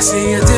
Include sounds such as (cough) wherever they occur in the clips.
I see you.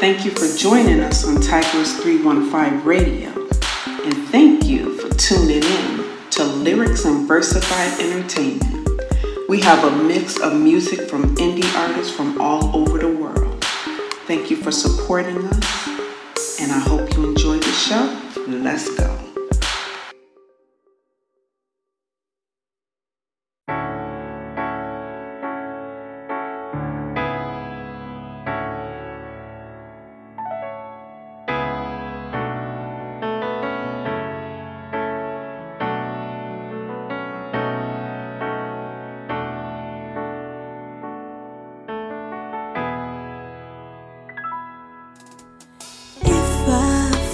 Thank you for joining us on Tigress 315 Radio, and thank you for tuning in to Lyrics and Versified Entertainment. We have a mix of music from indie artists from all over the world. Thank you for supporting us, and I hope you enjoy the show. Let's go.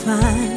find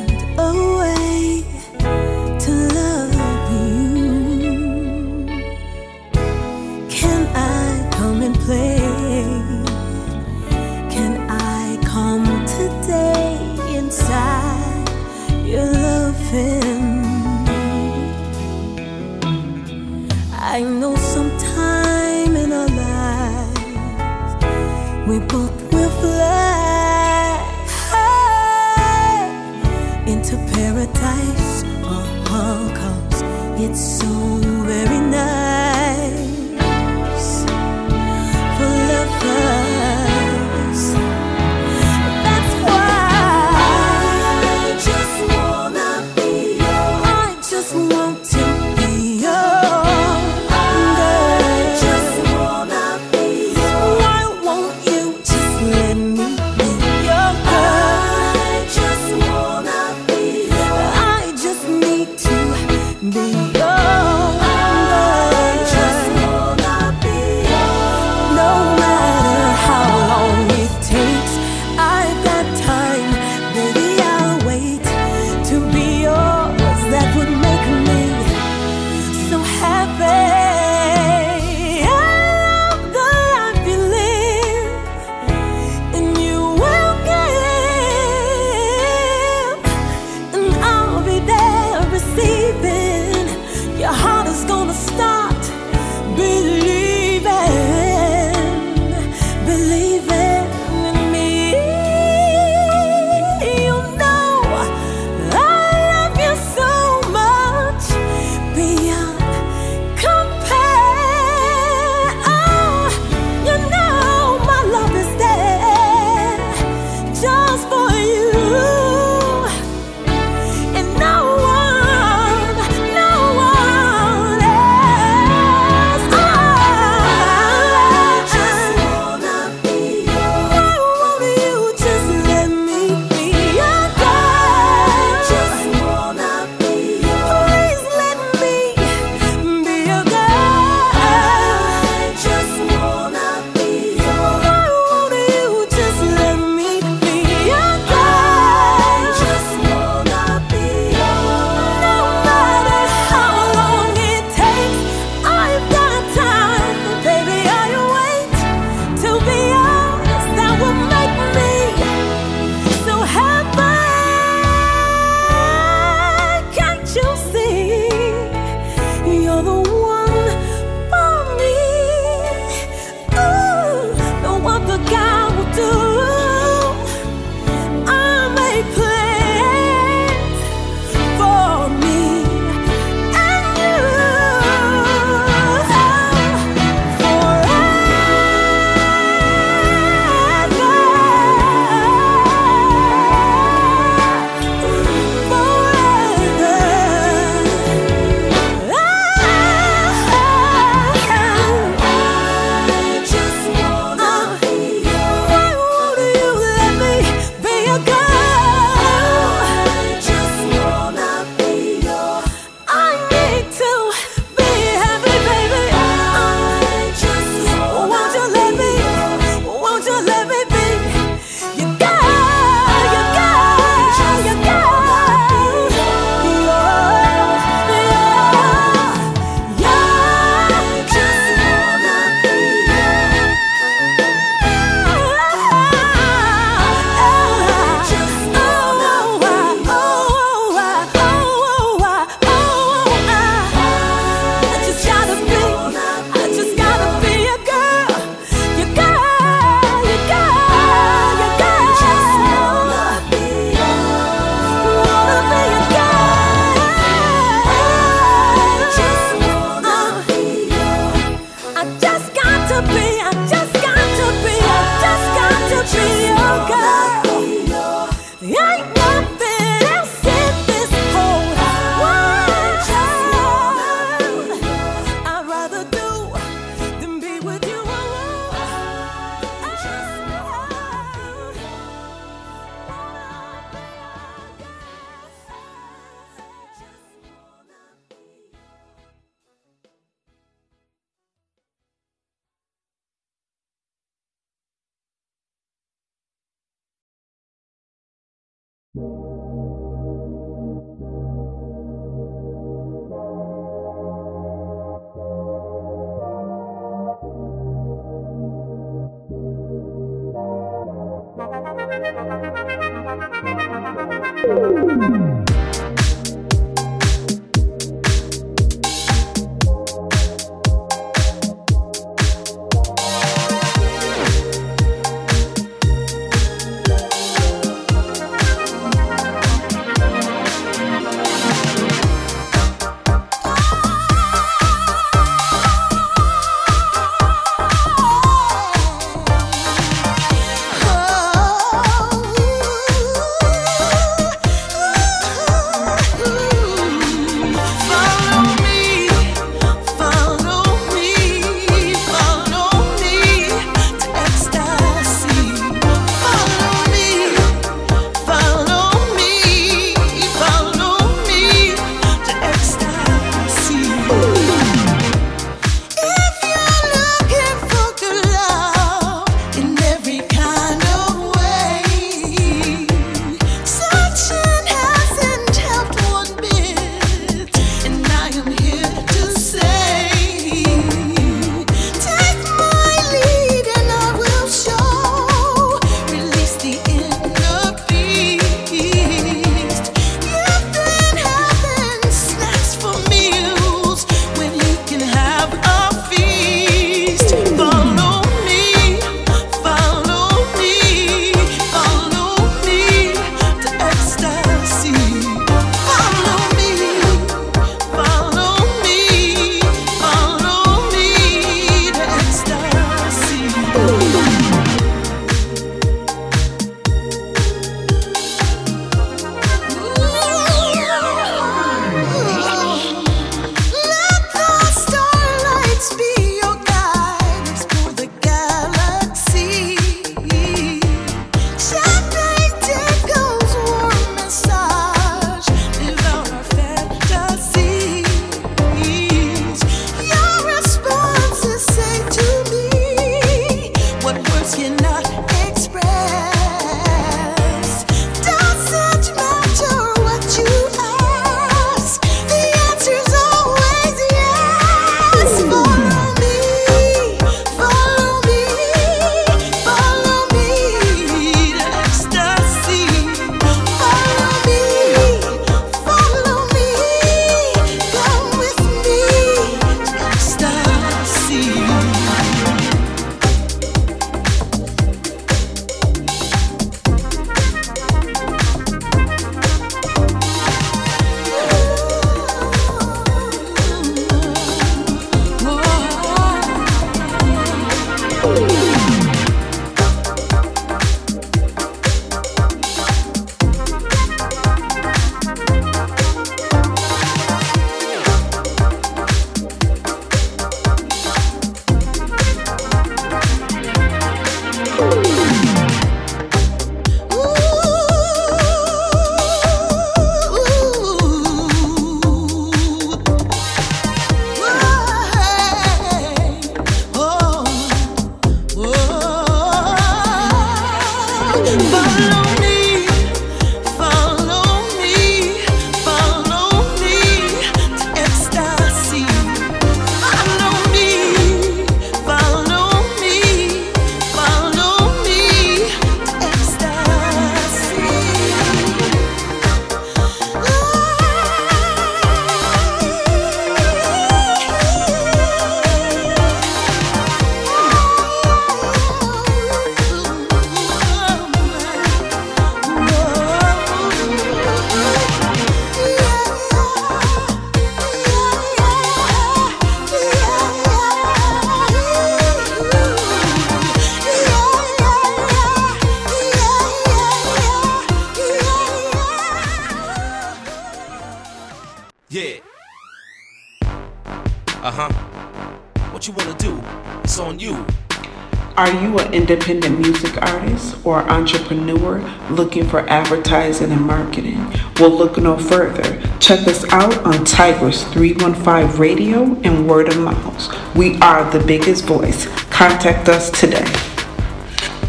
Are you an independent music artist or entrepreneur looking for advertising and marketing? Well, look no further. Check us out on Tigress 315 Radio and Word of Mouth. We are the biggest voice. Contact us today.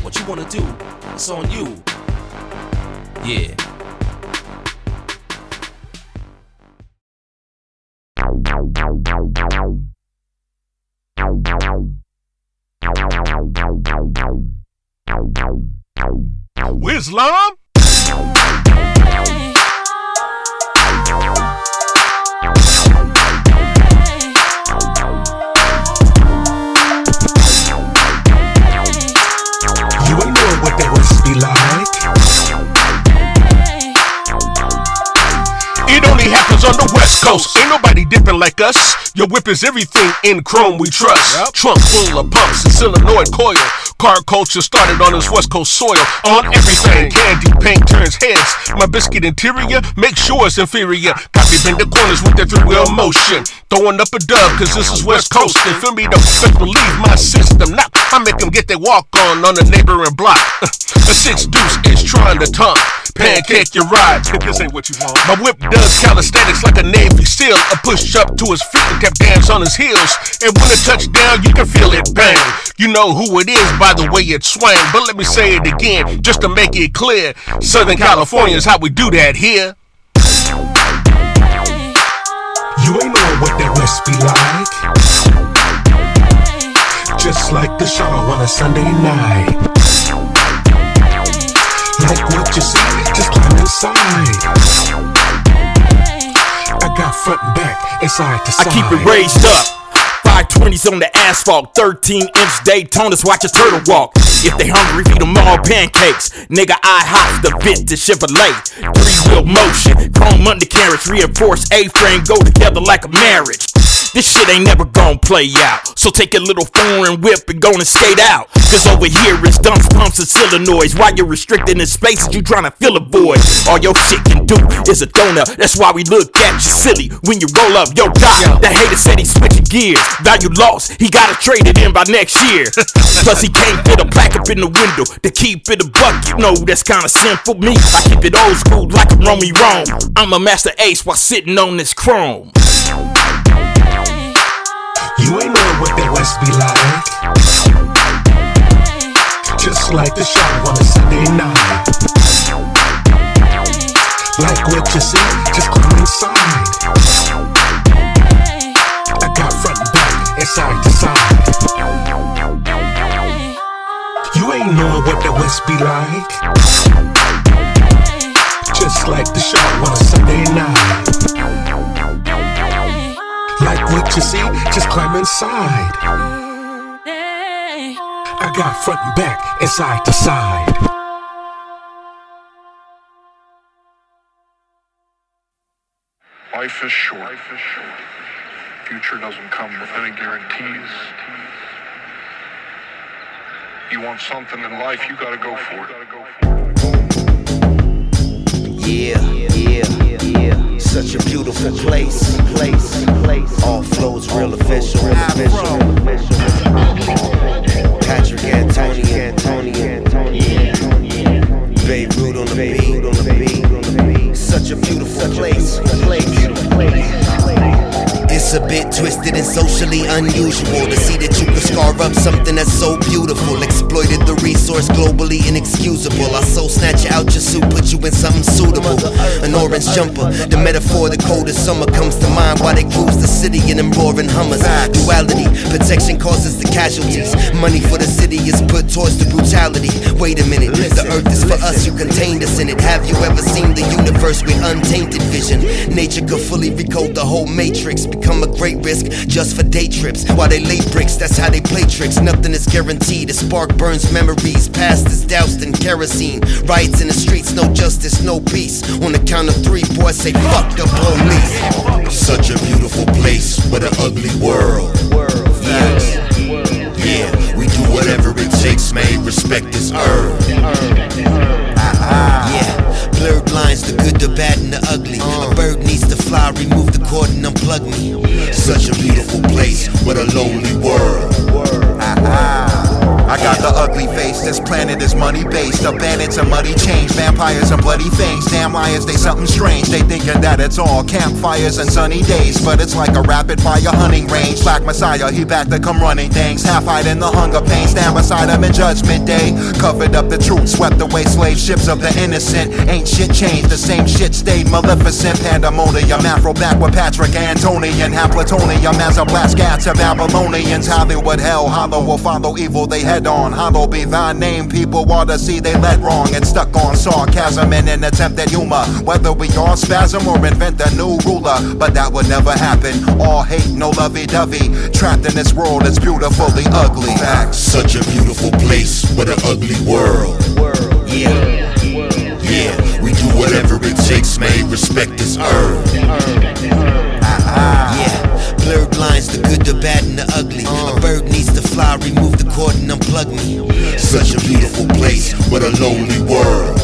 What you want to do? It's on you. Yeah. Islam? West Coast. Ain't nobody dipping like us. Your whip is everything in chrome we trust. Trunk full of pumps and solenoid coil. Car culture started on this West Coast soil. On everything, candy paint turns heads. My biscuit interior, make sure it's inferior. Got me bend the corners with that three wheel motion. Throwing up a dub, cause this is West Coast. And feel me, best believe my system. Now, I make them get their walk on on the neighboring block. (laughs) the six deuce is trying to taunt. Pancake your ride, if this ain't what you want. My whip does calisthenics like a Navy SEAL. A push up to his feet and kept dance on his heels. And when it touched down, you can feel it bang. You know who it is by the way it swang. But let me say it again, just to make it clear. Southern California is how we do that here. You ain't know what that West be like. Just like the show on a Sunday night. Like what you see, just climb inside. I got front and back, and side to I keep it raised up. 520s on the asphalt, 13 inch Daytonas, watch a turtle walk. If they hungry, feed them all pancakes. Nigga, I hop the vintage Chevrolet. Three wheel motion, chrome undercarriage, reinforced A frame, go together like a marriage. This shit ain't never gon' play out. So take your little foreign whip and go and skate out. Cause over here it's dumps, pumps, and solenoids. While you're restricted in spaces, you trying to fill a void. All your shit can do is a donut. That's why we look at you silly when you roll up your dot. That hater said he's switching gears. Value lost, he gotta trade it in by next year. (laughs) Plus, he can't fit a plaque up in the window to keep it a buck. You know that's kinda simple. Me, I keep it old school like a Romy Rome. I'm a master ace while sitting on this chrome. You ain't know what that West be like. Just like the show on a Sunday night. Like what you see, just come inside. Side to side. You ain't know what the West be like. Just like the show on a Sunday night. Like what you see, just climb inside. I got front and back and side to side. Life is short. Life is short. Future doesn't come with any guarantees. You want something in life, you gotta go for it. Yeah, yeah, yeah. Such a beautiful place, place, place. All flows real official, A bit twisted and socially unusual to see that you could scar up something that's so beautiful. Exploited the resource globally inexcusable. I soul snatch you out your suit, put you in something suitable. An orange jumper, the metaphor, the coldest summer comes to mind while they cruise the city in them roaring hummers. Duality, protection causes the casualties. Money for the city is put towards the brutality. Wait a minute, the earth is for us, you contained us in it. Have you ever seen the universe with untainted vision? Nature could fully recode the whole matrix, become a great risk just for day trips. While they lay bricks, that's how they play tricks. Nothing is guaranteed. The spark burns memories, past is doused in kerosene. Riots in the streets, no justice, no peace. On the count of three, boys say fuck the police. Such a beautiful place, but an ugly world. Yes. Yeah, we do whatever it takes, man. Respect is earned. Ah, ah. Yeah, blurred lines, the good, the bad, and the ugly. A uh. bird needs to fly, remove the cord and unplug me. Such a beautiful place, what a lonely world. Ah, ah. I got the ugly face. This planet is money based. The bandits and muddy change. Vampires and bloody things. Damn liars, they something strange. They thinking that it's all campfires and sunny days. But it's like a rapid fire hunting range. Black Messiah, he back to come running things. Half hiding the hunger pain. Stand beside him in judgment day. Covered up the truth, swept away slave ships of the innocent. Ain't shit changed, the same shit stayed maleficent. Pandemonium, Afro back with Patrick Antonian. Have plutonium as a blast gas to Babylonians. Hollywood hell, hollow will follow evil they head on. Hollow be thy name, people want to see they led wrong. And stuck on sarcasm and an attempt at humor. Whether we all spasm or invent a new ruler. But that would never happen. All hate, no lovey dovey. Trapped in this world, it's beautifully ugly. Facts. Such a beautiful place, but an ugly world. Yeah. Yeah, we do whatever it takes, man. Respect is earned. Unplug me. Such a beautiful place, but a lonely world.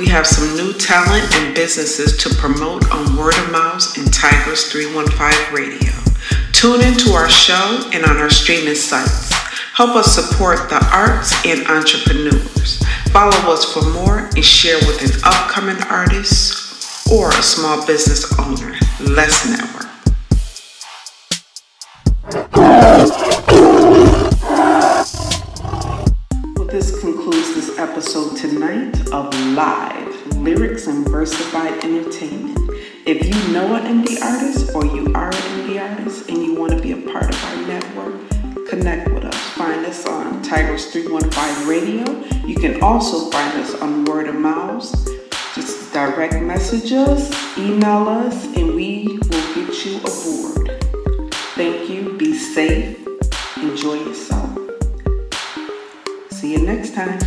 We have some new talent and businesses to promote on Word of Mouth and Tigress 315 Radio. Tune into our show and on our streaming sites. Help us support the arts and entrepreneurs. Follow us for more and share with an upcoming artist or a small business owner. Let's network. Of Live Lyrics and Versified Entertainment. If you know an indie artist or you are an indie artist and you want to be a part of our network, connect with us. Find us on Tigress 315 Radio. You can also find us on Word of Mouth. Just direct message us, email us, and we will get you aboard. Thank you. Be safe. Enjoy yourself. See you next time.